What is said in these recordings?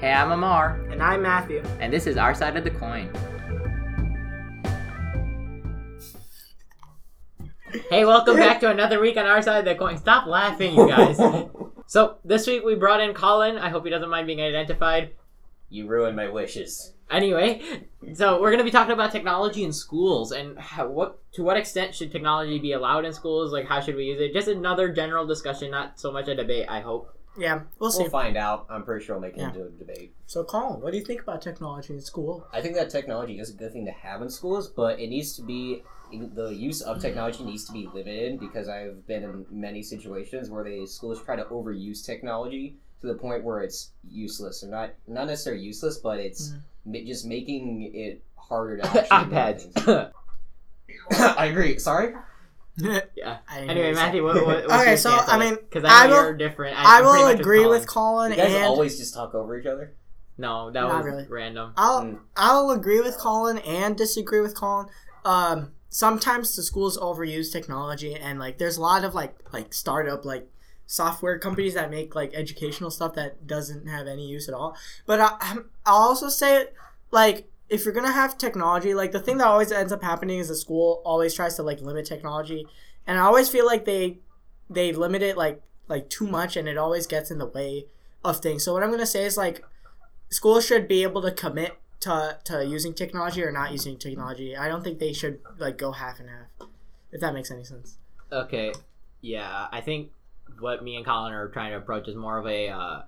Hey, I'm Amar, And I'm Matthew. and this is our side of the coin. Hey, welcome back to another week on our side of the coin. Stop laughing, you guys. so, this week we brought in Colin. I hope he doesn't mind being identified. You ruined my wishes. Anyway, so we're going to be talking about technology in schools and how, what to what extent should technology be allowed in schools? Like, how should we use it? Just another general discussion, not so much a debate, I hope. Yeah, we'll see. We'll find out. I'm pretty sure we'll make it Yeah. into a debate. So, Colin, what do you think about technology in school? I think that technology is a good thing to have in schools, but it needs to be the use of technology needs to be limited because I've been in many situations where the schools try to overuse technology to the point where it's useless or not not necessarily useless, but it's Mm. ma- just making it harder to actually learn things. iPads. I agree. Sorry. yeah. Anyway, Matthew, what, say- what, what's Okay, your so, I mean, because I I know will- you're different. I I'm will agree Colin. with Colin, You guys and always just talk over each other. No, that Not was really. random. I'll Mm. I'll agree with Colin and disagree with Colin. Um, sometimes the schools overuse technology, and like there's a lot of like like startup like software companies that make like educational stuff that doesn't have any use at all. But I, I'm- I'll also say it like if you're gonna have technology, like the thing that always ends up happening is the school always tries to like limit technology, and I always feel like they they limit it like like too much, and it always gets in the way of things. So what I'm gonna say is like schools should be able to commit to, to using technology or not using technology. I don't think they should like go half and half. If that makes any sense. Okay, yeah, I think what me and Colin are trying to approach is more of a uh,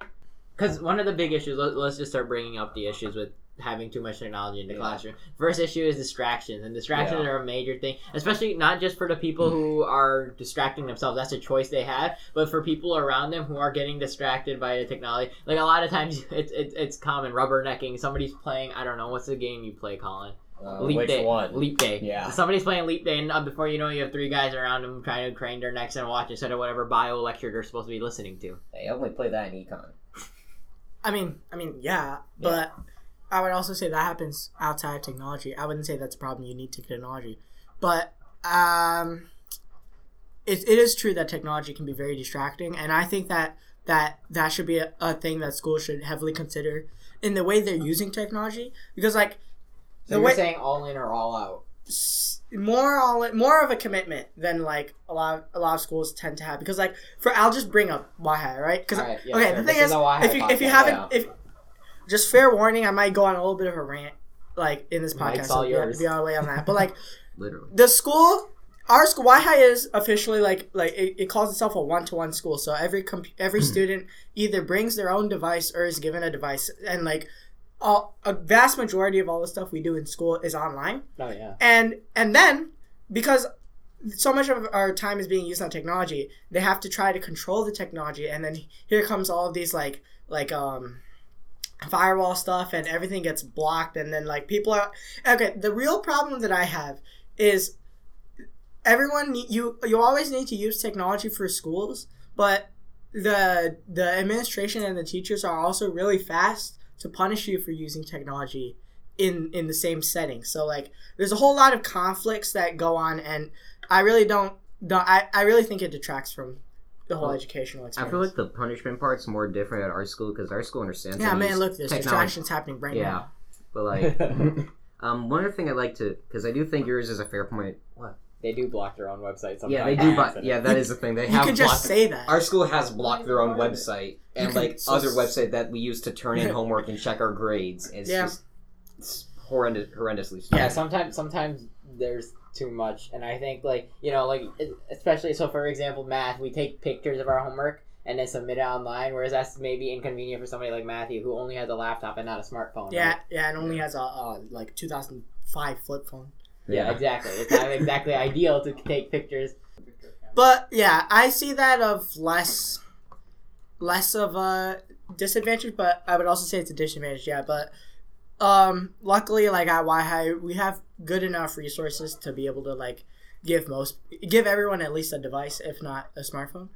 because one of the big issues. Let, let's just start bringing up the issues with having too much technology in the Yeah. classroom. First issue is distractions, and distractions Yeah. are a major thing, especially not just for the people who are distracting themselves. That's a choice they have, but for people around them who are getting distracted by the technology. Like a lot of times, it's it's, it's common rubbernecking. Somebody's playing. I don't know what's the game you play, Colin. Uh, Leap which day. one? Leap day. Yeah. Somebody's playing leap day, and uh, before you know, it, you have three guys around them trying to crane their necks and watch instead of whatever bio lecture they're supposed to be listening to. I only play that in econ. I mean, I mean, yeah, but I would also say that happens outside of technology. I wouldn't say that's a problem unique to technology, but um, it, it is true that technology can be very distracting, and I think that that that should be a, a thing that schools should heavily consider in the way they're using technology because like So The you're way- saying all in or all out? S- more all more of a commitment than like a lot of, a lot of schools tend to have because like for I'll just bring up Wahai right because Alright, yeah, okay sure. the This thing is is if you if you haven't yeah. if just fair warning I might go on a little bit of a rant like in this Mike's podcast all so be, yours. be on the way on that but like Literally. the school our school Wahai is officially like like it, it calls itself a one to one school so every comp- every student either brings their own device or is given a device and like all, a vast majority of all the stuff we do in school is online. Oh yeah. and and then because so much of our time is being used on technology they have to try to control the technology. And then here comes all of these like like um firewall stuff and everything gets blocked. And then like people are okay the real problem that i have is everyone you you always need to use technology for schools but the the administration and the teachers are also really fast to punish you for using technology in in the same setting so like there's a whole lot of conflicts that go on and i really don't don't i, I really think it detracts from the whole Well, educational experience. I feel like the punishment part's more different at our school because our school understands. yeah man look there's technology. distractions happening right Yeah. now Yeah, But like, um, one other thing I'd like to, because I do think yours is a fair point. They do block their own website sometimes. Yeah, they do. But yeah, that is the thing. They you have could just blocked. say that Our school has blocked their own website and like so- other website that we use to turn in homework and check our grades. It's Yeah. just it's horrendous, horrendously Yeah, sometimes sometimes there's too much, and I think like you know like especially so for example math, we take pictures of our homework and then submit it online, whereas that's maybe inconvenient for somebody like Matthew who only has a laptop and not a smartphone. yeah right? yeah and only has a uh, like 2005 flip phone yeah, exactly. It's not exactly ideal to take pictures. But yeah, I see that of less less of a disadvantage, but I would also say it's a disadvantage, yeah. But um luckily like at YHI we have good enough resources to be able to like give most give everyone at least a device, if not a smartphone.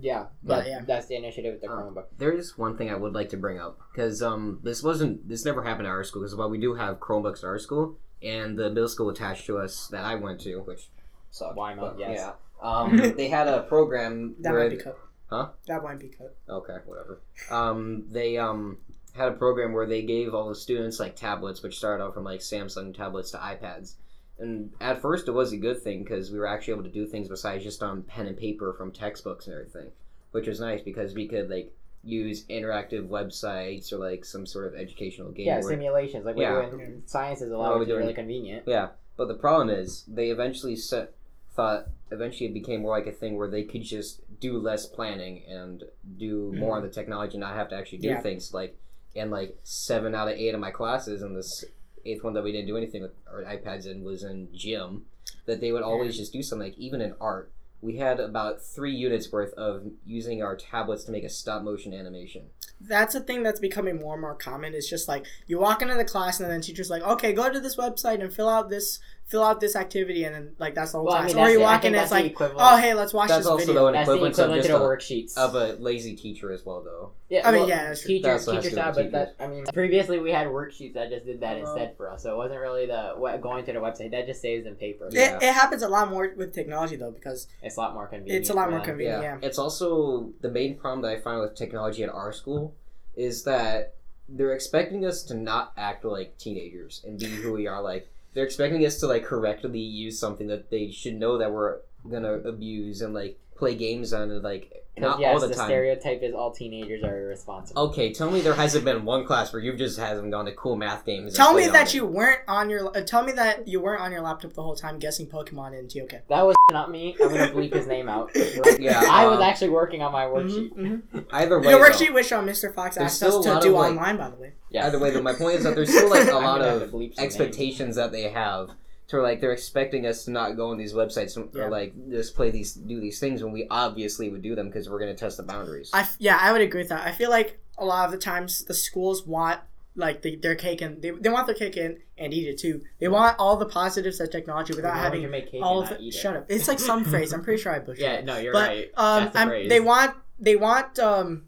Yeah, But, that- yeah. that's the initiative with the Uh, Chromebook. There is one thing I would like to bring up because um, this wasn't this never happened at our school because while we do have Chromebooks at our school and the middle school attached to us that I went to, which Sucked, Why not? but, Yes. Yeah. Um, they had a program That where might be cut. Huh? That might be cut. okay, whatever. Um, they um had a program where they gave all the students like tablets, which started off from like Samsung tablets to iPads. And at first, it was a good thing because we were actually able to do things besides just on pen and paper from textbooks and everything, which was nice because we could like use interactive websites or like some sort of educational game. Yeah, simulations like Yeah. we do in science is a lot we of do really convenient. Yeah, but the problem is they eventually set thought eventually it became more like a thing where they could just do less planning and do hmm. more on the technology and not have to actually do Yeah. things like And like seven out of eight of my classes and this eighth one that we didn't do anything with our iPads in was in gym that they would always just do something like even in art we had about three units worth of using our tablets to make a stop motion animation That's a thing that's becoming more and more common. It's just like you walk into the class and then teacher's like, okay, go to this website and fill out this fill out this activity and then like that's the whole Well, I mean, or that's you walk in and it's like, equivalent. oh hey, let's watch that's this also video. though an That's the equivalent of just a, worksheets. of a lazy teacher as well though Yeah, I mean, well, yeah, that's true. teachers, That's what has teachers to have, but that I mean, previously we had worksheets that just did that Uh-huh. instead for us, so it wasn't really the what, going to the website. That just saves in paper. Yeah. It, it happens a lot more with technology though because It's a lot more convenient. it's a lot more convenient. Yeah. Yeah. It's also the main problem that I find with technology at our school is that they're expecting us to not act like teenagers and be who we are. Like they're expecting us to like correctly use something that they should know that we're gonna abuse and like play games on and like 'Cause, not yes, all the, the time. stereotype is all teenagers are irresponsible. Okay, tell me there hasn't been one class where you've just hasn't gone to cool math games. Tell me played on that it. you weren't on your. Uh, tell me that you weren't on your laptop the whole time guessing Pokemon in TOK. That was not me. I'm gonna bleep his name out. Yeah, I was um, actually working on my worksheet. Mm-hmm, Either way. Your worksheet, which uh, Mr. Fox There's asked us to do like- online, by the way. Yes. Either way, though, my point is that there's still like a I'm lot of to bleep expectations that they have. To where, like they're expecting us to not go on these websites and- Yeah. or like just play these do these things when we obviously would do them because we're gonna test the boundaries. I f- yeah, I would agree with that. I feel like a lot of the times the schools want like the, their cake and they, they want their cake in and eat it too. They want all the positives of technology without Why having you make cake all and of not it. eat it? Shut up. It's like some phrase. I'm pretty sure I butchered. It. Yeah, it. no, you're but right. um, That's the phrase. they want they want um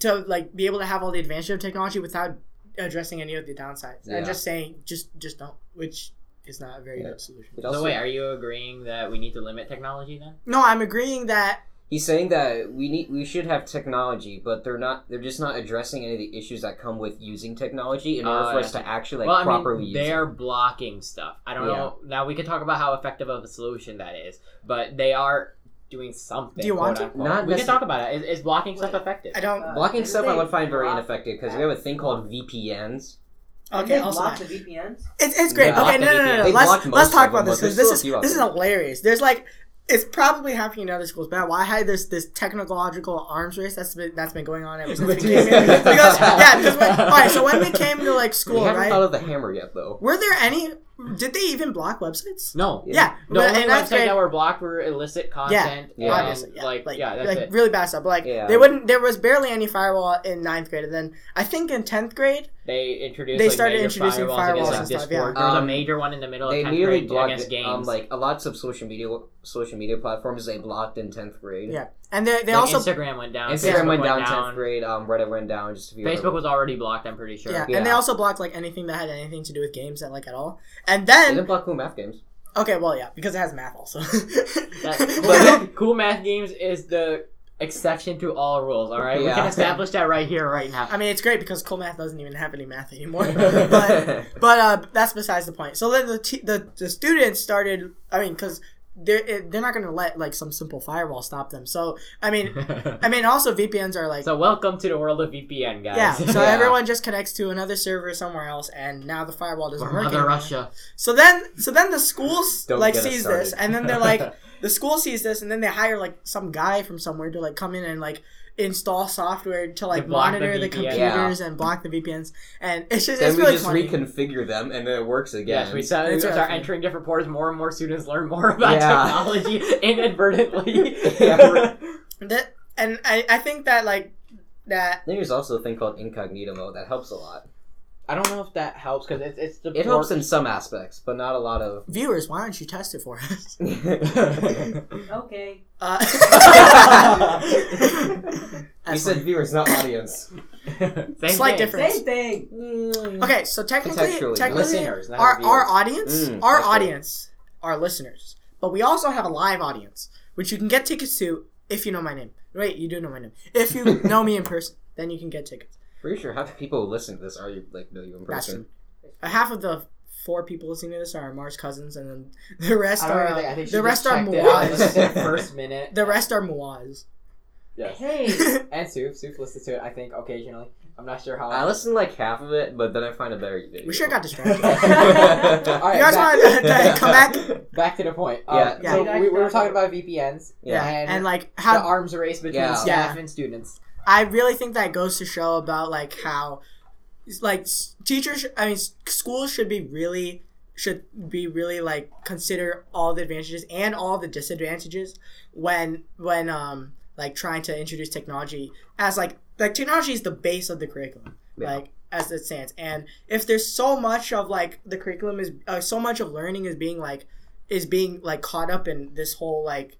to like be able to have all the advantage of technology without addressing any of the downsides Yeah. and just saying just just don't, which is not a very Yeah. good solution. It So also- wait, are you agreeing that we need to limit technology then? No, I'm agreeing that He's saying that we need we should have technology, but they're not. They're just not addressing any of the issues that come with using technology in order Oh, for us to actually like well, I properly mean, use they it. are blocking stuff. I don't Yeah. know. Now we can talk about how effective of a solution that is, but they are doing something. Do you want quote to? unquote. Not we can talk about it. Is, is blocking stuff effective? I don't. Uh, Blocking didn't stuff I would find very ineffective because we have a thing called VPNs. Okay, They also block that. the VPNs. It's, it's great. Yeah. okay, no, no, no, no. They Let's let's talk about them, this because this is still a few this is hilarious. There's like it's probably happening in other schools, but why had this this technological arms race that's been that's been going on ever since we came here? Because yeah, because when, all right. So when we came to like we school, haven't right? thought of the hammer yet, though. Were there any? Did they even block websites? no. Yeah, The but only in websites grade, that were blocked were illicit content. Yeah. Um, and, obviously, yeah, like, like, yeah, that's like it. really bad stuff. But like Yeah. they wouldn't. There was barely any firewall in ninth grade, and then I think in tenth grade, They introduced. They like, started major introducing firewalls, firewalls against and stuff, Discord. yeah. There was a Um, major one in the middle of They tenth nearly grade blocked against games. um, like a lots of social media social media platforms. They blocked in tenth grade. yeah, and they they Like, also Instagram went down. Instagram Facebook went down tenth grade. Um, Reddit went down. Just a few. Facebook other- was already blocked. I'm pretty sure. yeah, Yeah. and they also blocked like anything that had anything to do with games that like at all. And They then didn't block cool math games. okay, well yeah, because it has math also. That, cool, cool math games is the exception to all rules. All right, we can establish that right here, right now. I mean, it's great because cool math doesn't even have any math anymore. but but uh, that's besides the point. So then the t- the the students started. I mean, because they're they're not going to let like some simple firewall stop them. So I mean, I mean, also VPNs are like. so welcome to the world of VPN, guys. yeah, so Yeah. everyone just connects to another server somewhere else, and now the firewall doesn't Or work. Mother anymore. Russia. So then, so then the schools like get us sees this, and then they're like, the school sees this, and then they hire like some guy from somewhere to like come in and like install software to like block the monitor the, VPN. computers and block the VPNs, and it's just Then it's we really just funny. reconfigure them, and then it works again. Yes, we start, we start really entering different ports. More and more students learn more about Yeah. technology inadvertently. Yeah. That, and I, I think that like that Then there's also a thing called incognito mode that helps a lot. I don't know if that helps because it's it's the It helps in some aspects, but not a lot of. viewers, why don't you test it for us? Okay. Uh, you said viewers, not audience. Same Slight thing. difference. Same thing. okay, so technically, Contextually, technically, Listeners, not our, our audience, Mm, our that's right. audience, are listeners, but we also have a live audience, which you can get tickets to if you know my name. Wait, you do know my name. If you know me in person, then you can get tickets. Pretty sure half the people who listen to this are you like know you in person. true. Uh, half of the four people listening to this are Mars cousins, and then the rest are really uh, think, I think she the rest are checked it out in Moaz. the first minute. the rest are Moaz. Yes. Hey, And Soof. Soof listens to it, I think, occasionally. I'm not sure how. I listened to like half of it, but then I find a better video. We sure got distracted. All you right, guys back, want to come back? back to the point. Um, Yeah. Yeah. So we, we were talking about VPNs. Yeah, And, and like the how arms race between Yeah. staff Yeah. and students. I really think that goes to show about like how like teachers I mean schools should be really should be really like consider all the advantages and all the disadvantages when when um like trying to introduce technology as like like technology is the base of the curriculum Yeah. like as it stands and if there's so much of like the curriculum is uh, so much of learning is being like is being like caught up in this whole like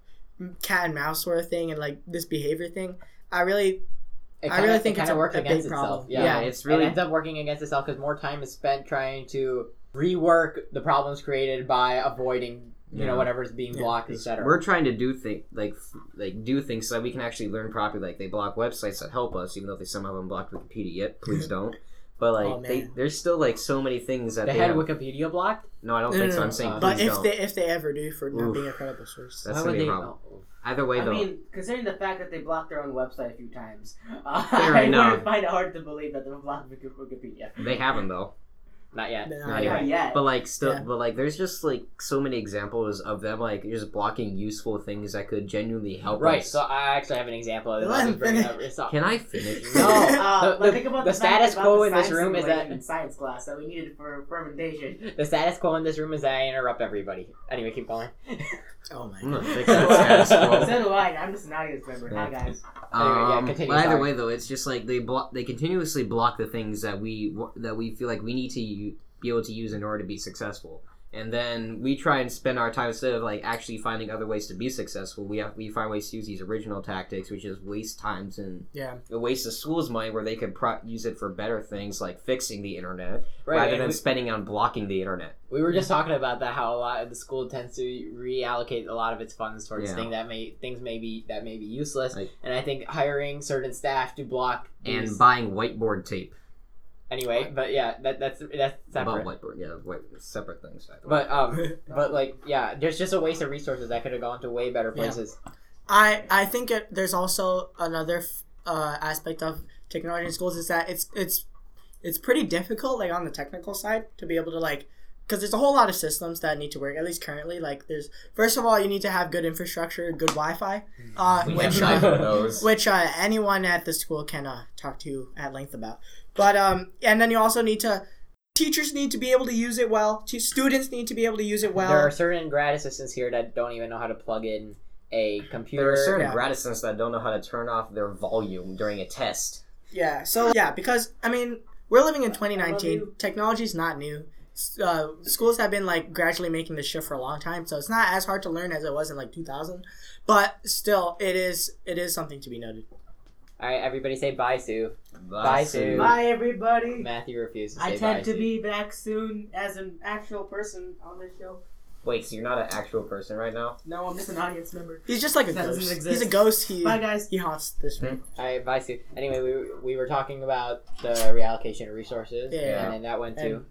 cat and mouse sort of thing and like this behavior thing i really It I kinda, really it think it's kinda a- works a against itself. Yeah. Yeah. Yeah, it's really it ends up working against itself because more time is spent trying to rework the problems created by avoiding, you know, Yeah. whatever's being Yeah. blocked, etc. We're trying to do things like like do things so that we can actually learn properly. Like they block websites that help us, even though they somehow haven't blocked Wikipedia yet. Please don't. But like Oh, they, there's still like so many things that They they had have- Wikipedia blocked. No, I don't No, think no, so. no. I'm saying Uh, But please if don't. they if they ever do for not Oof. being a credible source, That's Why gonna would be a problem. oh. Either way, though I though, mean, considering the fact that they blocked their own website a few times, uh, Fair I enough. would find it hard to believe that they blocked Wiki- Wikipedia. they haven't though. Not yet. No, Not Not yet. yet. But like still, Yeah. but like there's just like so many examples of them like just blocking useful things that could genuinely help Right. us. So I actually have an example of this. Let I'll him just bring it finish. up. It's Can I finish? No. Uh, The- but the- think about the the, fact status quo in this room is that- in science class that we needed for fermentation. The status quo in this room is that I interrupt everybody. Anyway, keep going. Oh my god. fix that status quo. so do I. I'm just an audience member. Hi Yeah. guys. Anyway, yeah, Um, but either way, though, it's just like they block. They continuously block the things that we that we feel like we need to u- be able to use in order to be successful. And then we try and spend our time instead of like actually finding other ways to be successful. We have we find ways to use these original tactics, which is waste times and Yeah. a waste of school's money where they could pro- use it for better things like fixing the internet Right. rather than we, spending on blocking the internet. we were just talking about that. How a lot of the school tends to reallocate a lot of its funds towards Yeah. things that may things may be that may be useless. Like- and I think hiring certain staff to block And buying whiteboard tape. Anyway. But yeah, that that's that's separate. About whiteboard, yeah, white, separate things. by. But um, but like yeah, there's just a waste of resources that could have gone to way better Yeah. places. I I think it, there's also another f- uh, aspect of technology in schools is that it's it's it's pretty difficult like on the technical side to be able to like because there's a whole lot of systems that need to work at least currently like there's first of all you need to have good infrastructure good wi-fi uh, which uh, which uh, anyone at the school can uh, talk to you at length about but um and then you also need to teachers need to be able to use it well Te- students need to be able to use it well there are certain grad assistants here that don't even know how to plug in a computer. There are certain Yeah. grad assistants that don't know how to turn off their volume during a test. Yeah. So yeah, because I mean, we're living in 2019. you. Technology's not new. S- Uh, schools have been like gradually making this shift for a long time, so it's not as hard to learn as it was in like 2000. But still, it is it is something to be noted. All right, everybody say bye, Sue. Bye, Sue. Bye everybody. Matthew refuses. To. I tend bye, to Sue. be back soon as an actual person on this show. Wait, so you're not an actual person right now? No, I'm just an audience member. He's just like a That doesn't ghost. exist. He's a ghost. He Bye guys. he haunts this room. All right, bye, Sue. Anyway, we, we were talking about the reallocation of resources, Yeah. and then that went to. And-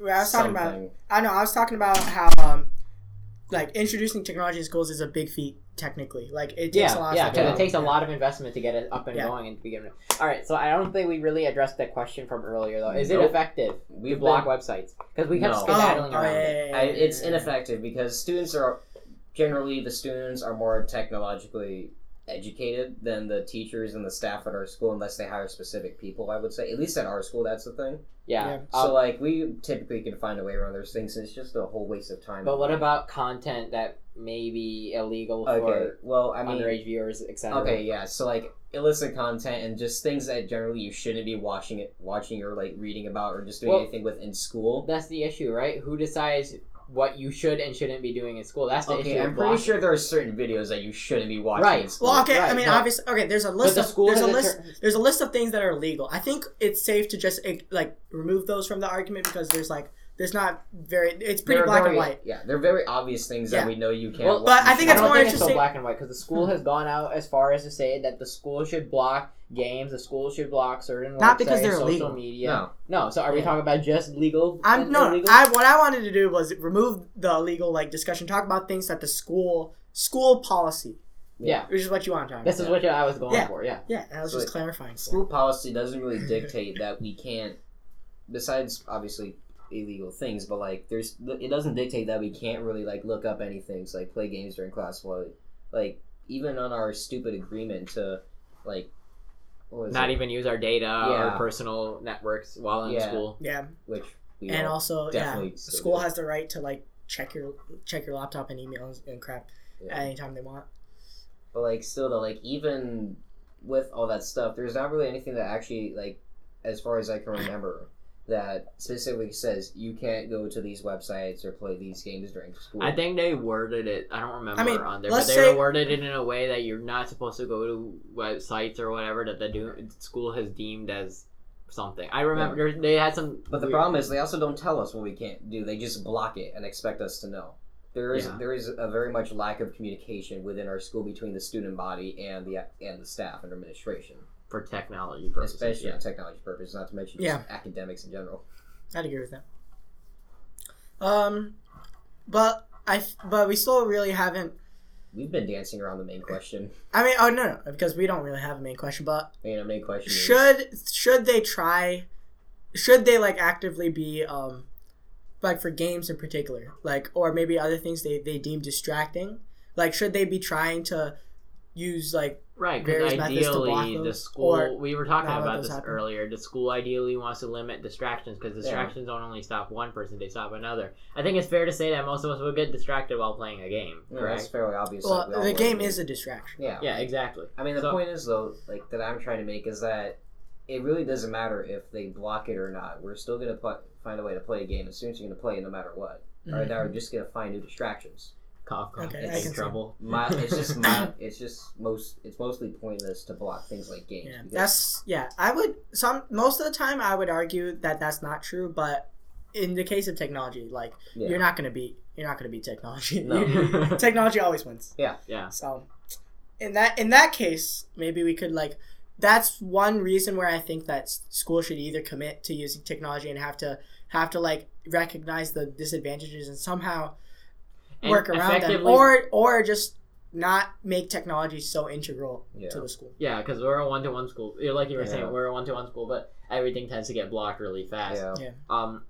Well, I was talking about. I know. I was talking about how um, like introducing technology in schools is a big feat technically. Like it takes a lot. yeah, of because it takes a lot of investment to get it up and Yeah. going and to begin with. All right, so I don't think we really addressed that question from earlier, though. Is it effective We've block been- websites? Because we kept No. skedaddling Oh, around yeah, it. yeah, yeah, I, yeah, it's ineffective because students are generally the students are more technologically educated than the teachers and the staff at our school unless they hire specific people i would say at least at our school that's the thing Yeah. Yeah. um, so like we typically can find a way around those things and it's just a whole waste of time but what about content that may be illegal okay for well i mean underage viewers, etc.? okay yeah so like illicit content and just things that generally you shouldn't be watching it watching or like reading about or just doing Well- anything with in school That's the issue, right? Who decides what you should and shouldn't be doing in school? That's the okay issue. i'm pretty blocking. sure there are certain videos that you shouldn't be watching Right. in school Well, okay. I mean, but- obviously, okay. There's a list the of there's a list ter- there's a list of things that are illegal. I think it's safe to just eh, like remove those from the argument because there's like there's not very. It's pretty They're black very- and white. Yeah, they're very obvious things Yeah. that we know you can't. Well, watch. but I think I it's don't more think it's so interesting- black and white because the school has gone out as far as to say that the school should block games, the school should block certain Not because websites, they're social illegal. media. No. No, so are we Yeah. talking about just legal? I'm and no, illegal? I what I wanted to do was remove the illegal like discussion. Talk about things that the school school policy, yeah, which is what you want to talk this about. is what I was going Yeah. for. Yeah, Yeah, I was So, just like, clarifying. School policy doesn't really dictate that we can't, besides obviously illegal things, but like there's it doesn't dictate that we can't really like look up anything, so, like play games during class. While like even on our stupid agreement to like what was not it? even use our data Yeah. or personal networks while in Yeah. school. Yeah, which we and also yeah, definitely still school do. has the right to like check your check your laptop and emails and crap Yeah. at any time they want. But like still though, like even with all that stuff, there's not really anything that actually like as far as I can remember that specifically says you can't go to these websites or play these games during school. I think they worded it. I don't remember I mean, on there, but they say- worded it in a way that you're not supposed to go to websites or whatever that the do- school has deemed as something. I remember they had some. But the weird- problem is they also don't tell us what we can't do. They just block it and expect us to know. There is Yeah. there is a very much lack of communication within our school between the student body and the and the staff and administration, for technology purposes. especially yeah. on technology purposes. Not to mention Yeah. just academics in general. I'd agree with that. Um, but I but we still really haven't. We've been dancing around the main question. I mean, oh no, no, because we don't really have a main question. But You know, main question is should should they try? Should they like actively be um, like for games in particular, like or maybe other things they they deem distracting? Like, should they be trying to use like Right, various because methods to block ideally the school we were talking about this happen? earlier. The school ideally wants to limit distractions because distractions don't only stop one person; they stop another. I think it's fair to say that most of us will get distracted while playing a game. Yeah, Correct? that's fairly obvious. well, we the game is a distraction. Yeah. Yeah, exactly. I mean, the So- point is though, like that I'm trying to make is that it really doesn't matter if they block it or not. We're still gonna put, find a way to play a game. As soon as you're gonna play it, no matter what. Or Mhm. now we're just gonna find new distractions. Cough, cough. Okay, it's I in can see. trouble. My, it's just my, it's just most, it's mostly pointless to block things like games. Yeah, that's yeah. I would some most of the time I would argue that that's not true, but in the case of technology, like yeah. you're not gonna beat you're not gonna beat technology. No. Technology always wins. Yeah. Yeah. So in that in that case, maybe we could like that's one reason where I think that school should either commit to using technology and have to have to like recognize the disadvantages and somehow And work around them, or or just not make technology so integral Yeah. to the school. Yeah, because we're a one-to-one school. You're Like you were Yeah. saying, we're a one-to-one school, but everything tends to get blocked really fast. yeah. Um,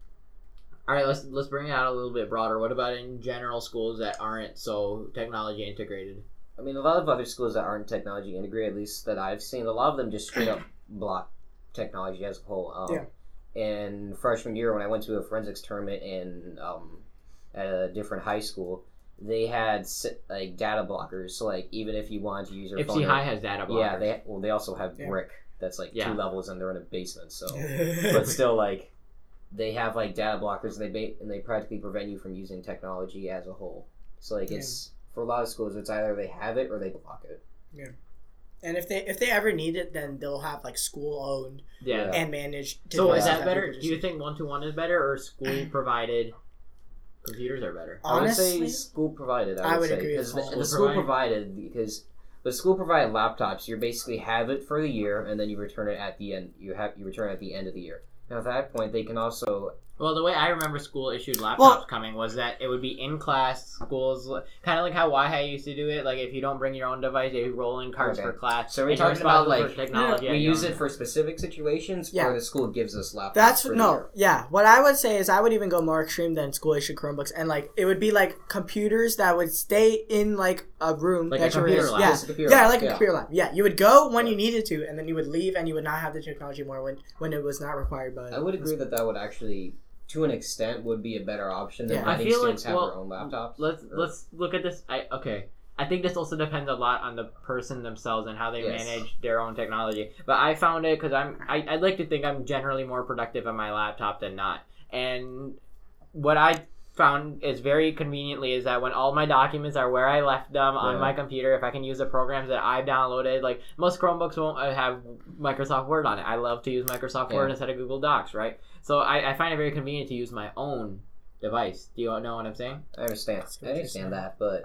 all right, let's let's bring it out a little bit broader. What about in general schools that aren't so technology integrated? I mean, a lot of other schools that aren't technology integrated, at least that I've seen, a lot of them just straight up block technology as a whole. Um, Yeah. In freshman year, when I went to a forensics tournament in um, at a different high school, they had like data blockers. So like even if you wanted to use your phone, Ipsy High has data blockers. yeah, they well they also have Yeah. brick that's like Yeah. two levels and they're in a basement. So, but still like they have like data blockers and they ba- and they practically prevent you from using technology as a whole. So like Yeah. it's for a lot of schools, it's either they have it or they block it. Yeah. And if they if they ever need it, then they'll have like school owned yeah. Yeah. and managed. So is devices that better? Do you think one-to-one is better, or school-provided computers are better? I would say Honestly, school provided. I would, I would say agree because the, the School school provided because the school provided laptops. You basically have it for the year and then you return it at the end. You have you return it at the end of the year. Now at that point, they can also Well, the way I remember school issued laptops Well- coming was that it would be in class. Schools kind of like how YHI used to do it. Like if you don't bring your own device, they roll in cards Okay. for class. So we're talking about, like, for technology. we use it for specific situations, Yeah. or the school gives us laptops. That's for no, year. yeah. What I would say is I would even go more extreme than school issued Chromebooks, and like it would be like computers that would stay in like a room Like that a you were computer in. lab. Yeah, Just a computer yeah, lab, like a yeah. computer lab. Yeah, you would go when you needed to, and then you would leave, and you would not have the technology more when when it was not required by. I would agree that that would actually, to an extent, would be a better option than Yeah. I feel students like- have well, their own laptops. Let's Or- let's look at this. I okay. I think this also depends a lot on the person themselves and how they Yes. manage their own technology. But I found it because I'm I, I like to think I'm generally more productive on my laptop than not. And what I found is very conveniently is that when all my documents are where I left them on my computer, if I can use the programs that I've downloaded, like most Chromebooks won't uh, have Microsoft Word on it. I love to use Microsoft Word instead of Google Docs, right? So I, I find it very convenient to use my own device. Do you know what I'm saying? I understand. I understand that, but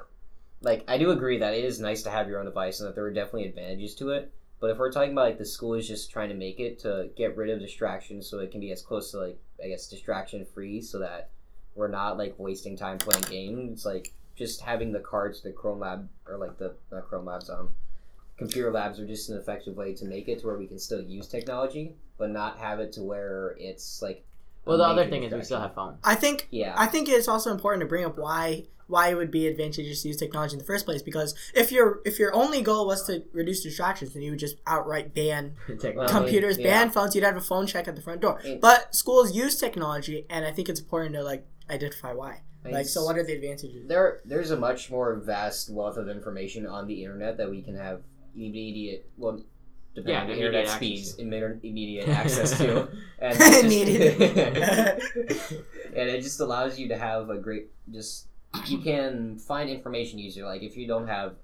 like I do agree that it is nice to have your own device and that there are definitely advantages to it. But if we're talking about like the school is just trying to make it to get rid of distractions so it can be as close to like I guess distraction free so that we're not like wasting time playing games, like just having the cards, the Chrome Lab or like the not Chrome Labs, um computer labs are just an effective way to make it to where we can still use technology, but not have it to where it's like Well, the other major thing is we still have phones. I think Yeah. I think it's also important to bring up why why it would be advantageous to use technology in the first place because if your if your only goal was to reduce distractions then you would just outright ban Technology. Well, computers yeah. ban phones you'd have a phone check at the front door but schools use technology and i think it's important to like identify why. Like It's- so what are the advantages? There there's a much more vast wealth of information on the internet that we can have immediate well depending Yeah, on the immediate internet access. speeds to. immediate, immediate access to. And just- Immediate. and it just allows you to have a great just you can find information easier. Like if you don't have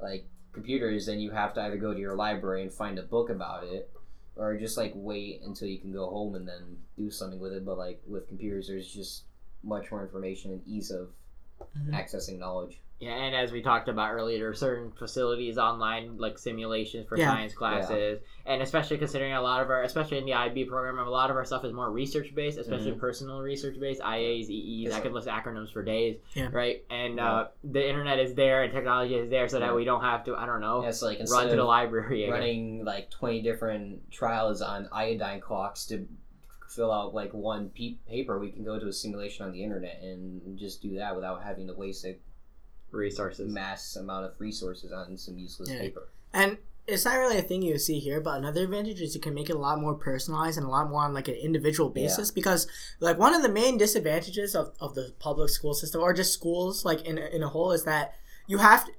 like computers then you have to either go to your library and find a book about it or just like wait until you can go home and then do something with it. But like with computers there's just much more information and ease of Mhm. accessing knowledge Yeah, and as we talked about earlier, there are certain facilities online, like simulations for Yeah. science classes, and especially considering a lot of our, especially in the IB program, a lot of our stuff is more research based, especially Mm-hmm. personal research based, IAs, EEs. I could list acronyms for days, Yeah. right? And Yeah. uh, the internet is there and technology is there, so that Yeah. we don't have to, I don't know, Yeah, so like run to the of library. again. running like twenty different trials on iodine clocks to fill out like one pe- paper, we can go to a simulation on the internet and just do that without having to waste a resources. mass amount of resources on some useless Yeah. paper. and it's not really a thing you see here but another advantage is you can make it a lot more personalized and a lot more on like an individual basis because like one of the main disadvantages of, of the public school system or just schools like in, in a whole is that you have to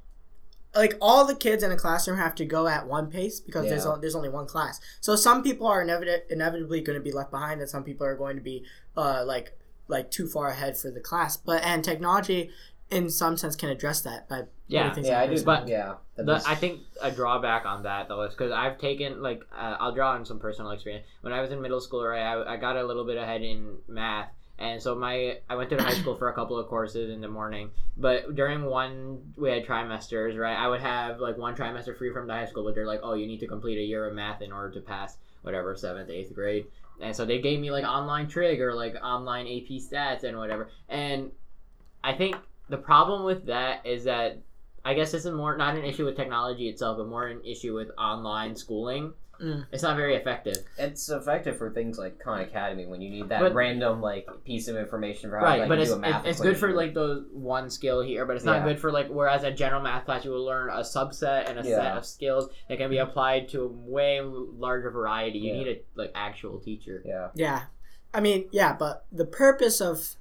like all the kids in a classroom have to go at one pace because there's o- there's only one class. So some people are inevit- inevitably going to be left behind, and some people are going to be uh, like like too far ahead for the class. But and technology, in some sense, can address that by Yeah. putting Yeah, I do. But yeah, The, I think a drawback on that though is because I've taken like uh, I'll draw on some personal experience. When I was in middle school, right, I, I got a little bit ahead in math, and so my I went to high school for a couple of courses in the morning. But during one we had trimesters, right? I would have like one trimester free from the high school, but they're like, oh, you need to complete a year of math in order to pass whatever seventh, eighth grade. And so they gave me like online trig or like online AP stats and whatever. And I think the problem with that is that I guess this is more not an issue with technology itself, but more an issue with online schooling. Mm. It's not very effective. it's effective for things like Khan Academy when you need that But- random like piece of information for how right, like, but do it's a math it's, it's good for like those one skill here, but it's not Yeah. good for like whereas a general math class you will learn a subset and a set of skills that can be applied to a way larger variety. You Yeah. need a like actual teacher. yeah. Yeah, I mean, yeah, but the purpose of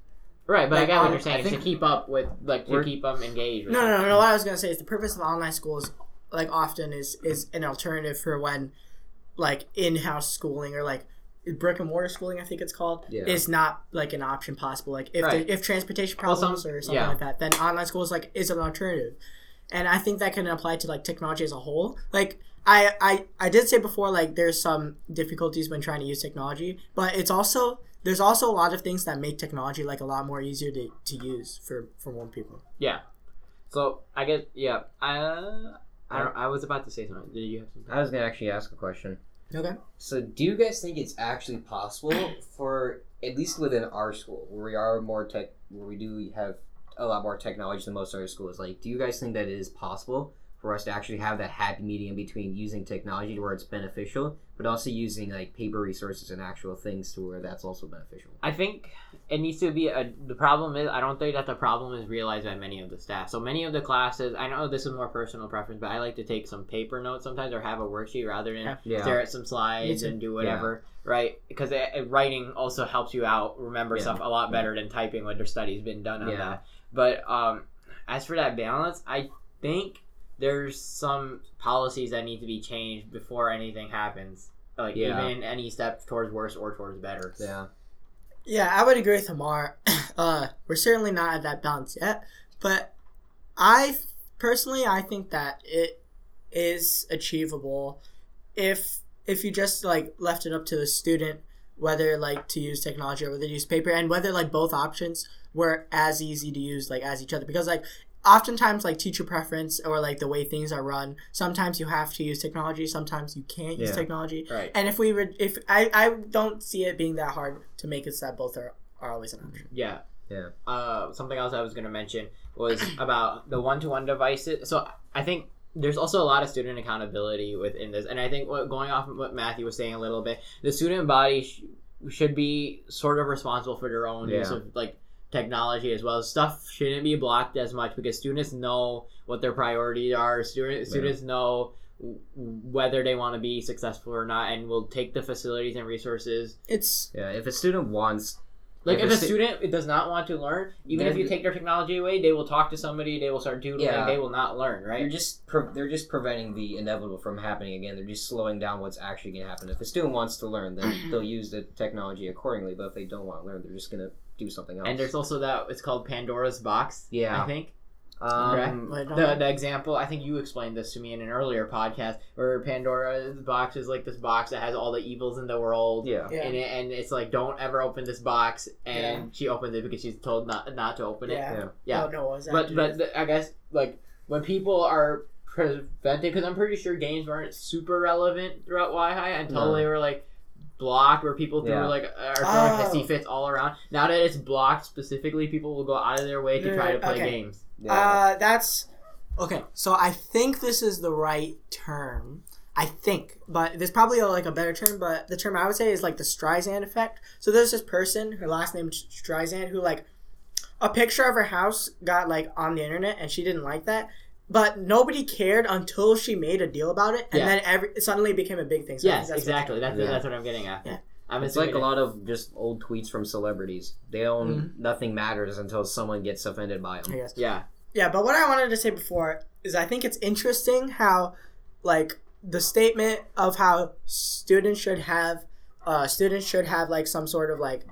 Right, but I Like, get what um, you're saying. I It's to keep up with like to keep them engaged. no, no, no, no. What I was gonna say is the purpose of online schools, like often, is is an alternative for when, like in-house schooling or like brick and mortar schooling, I think it's called, Yeah. is not like an option possible. Like if Right. there, if transportation Well, some- problems or something yeah. like that, then online schools like is an alternative, and I think that can apply to like technology as a whole. Like I I I did say before, like there's some difficulties when trying to use technology, but it's also there's also a lot of things that make technology like a lot more easier to, to use for for more people. Yeah. So I guess yeah. I I don't, I was about to say something. Did you have something? I was gonna actually ask a question. Okay. So, do you guys think it's actually possible for at least within our school, where we are more tech, where we do have a lot more technology than most other schools? Like, do you guys think that it is possible for us to actually have that happy medium between using technology to where it's beneficial, but also using like paper resources and actual things to where that's also beneficial? I think it needs to be a. The problem is, I don't think that the problem is realized by many of the staff. So many of the classes, I know this is more personal preference, but I like to take some paper notes sometimes or have a worksheet rather than Yeah. Yeah. stare at some slides and do whatever, right? Because it, it- writing also helps you out remember Yeah. stuff a lot better than typing when their study's been done on Yeah. that. But um, as for that balance, I think there's some policies that need to be changed before anything happens. Like Yeah. even any step towards worse or towards better. Yeah. Yeah, I would agree with Amar. Uh, we're certainly not at that balance yet, but I personally I think that it is achievable if if you just like left it up to the student whether like to use technology or whether to use paper and whether like both options were as easy to use like as each other because like oftentimes like teacher preference or like the way things are run sometimes you have to use technology sometimes you can't use Yeah. technology Right. and if we would if I, I don't see it being that hard to make it so that both are, are always an option Yeah. Yeah. Uh, something else I was going to mention was about the one-to-one devices. So I think there's also a lot of student accountability within this, and I think what, going off of what Matthew was saying a little bit, the student body sh- should be sort of responsible for their own use of like technology as well. Stuff shouldn't be blocked as much because students know what their priorities are. Student, students know whether they want to be successful or not, and will take the facilities and resources it's Yeah, if a student wants, like If if a a stu- student does not want to learn, even if you take their technology away, they will talk to somebody, they will start doodling, Yeah. they will not learn, right? you're right? just pre- they're just preventing the inevitable from happening again. They're just slowing down what's actually going to happen. If a student wants to learn, then they'll use the technology accordingly. But if they don't want to learn, they're just going to do something else. And there's also that it's called Pandora's box. Yeah. I think um, I the the example. I think you explained this to me in an earlier podcast, where Pandora's box is like this box that has all the evils in the world. yeah. yeah In it, and it's like, don't ever open this box. And she opens it because she's told not not to open it. yeah Yeah. Yeah. Oh, no, what was that but but the, I guess like when people are prevented, because I'm pretty sure games weren't super relevant throughout Y High until No. they were like blocked, where people threw Yeah. like are throwing Oh. hissy fits all around. Now that it's blocked specifically, people will go out of their way to try to play Okay. games. Yeah. Uh, that's okay. So I think this is the right term. I think, but there's probably a, like a better term. But the term I would say is like the Streisand effect. So there's this person, her last name is Streisand, who like a picture of her house got like on the internet, and she didn't like that. But nobody cared until she made a deal about it, and Yeah. then every it suddenly became a big thing. So yes, that's what- exactly. That's Yeah. that's what I'm getting at. Yeah. I'm It's like a lot of just old tweets from celebrities. They own Mm-hmm. nothing matters until someone gets offended by I them. guess. Yeah, Yeah, but what I wanted to say before is I think it's interesting how, like, the statement of how students should have, uh, students should have like some sort of like,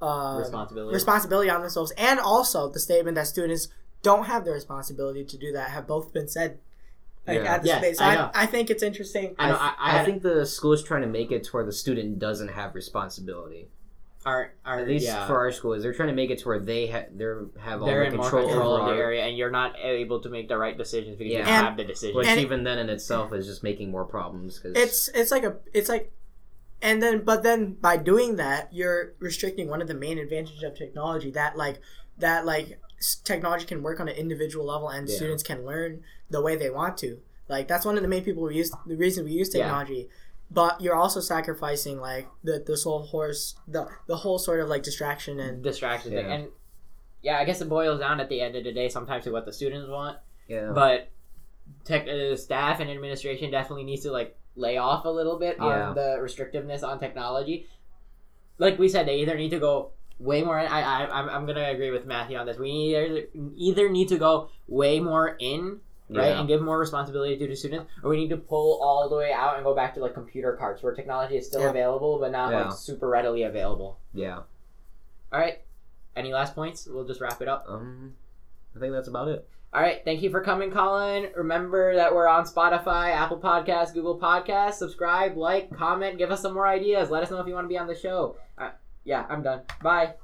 uh, responsibility. responsibility on themselves, and also the statement that students don't have the responsibility to do that have both been said. Like Yeah. at the Yes, space, I I, know. I, think it's interesting. I know. I, I, I think the school is trying to make it to where the student doesn't have responsibility. are are At least yeah. for our school, is they're trying to make it to where they ha- they have all they're the control, control over of the area, and you're not able to make the right decisions because you Yeah. don't And- have the decision. Which And it- even then in itself is just making more problems. Cause It's it's like a it's like, and then but then by doing that you're restricting one of the main advantages of technology that like that like s- technology can work on an individual level and Yeah. students can learn the way they want to. Like that's one of the main people we use the reason we use Yeah. technology. But you're also sacrificing like the this whole horse the the whole sort of like distraction and distraction thing. And yeah, I guess it boils down at the end of the day sometimes to what the students want. yeah, But tech uh, staff and administration definitely needs to like lay off a little bit Yeah. on the restrictiveness on technology. Like we said, they either need to go way more. In, I I I'm, I'm gonna agree with Matthew on this. We either either need to go way more in. Right, Yeah. and give more responsibility to the students, or we need to pull all the way out and go back to like computer carts, where technology is still Yeah. available but not Yeah. like super readily available. yeah. All right. Any last points? We'll just wrap it up. Um, I think that's about it. All right. Thank you for coming, Colin. Remember that we're on Spotify, Apple Podcasts, Google Podcasts. Subscribe, like, comment, give us some more ideas. Let us know if you want to be on the show. Yeah, I'm done. Bye.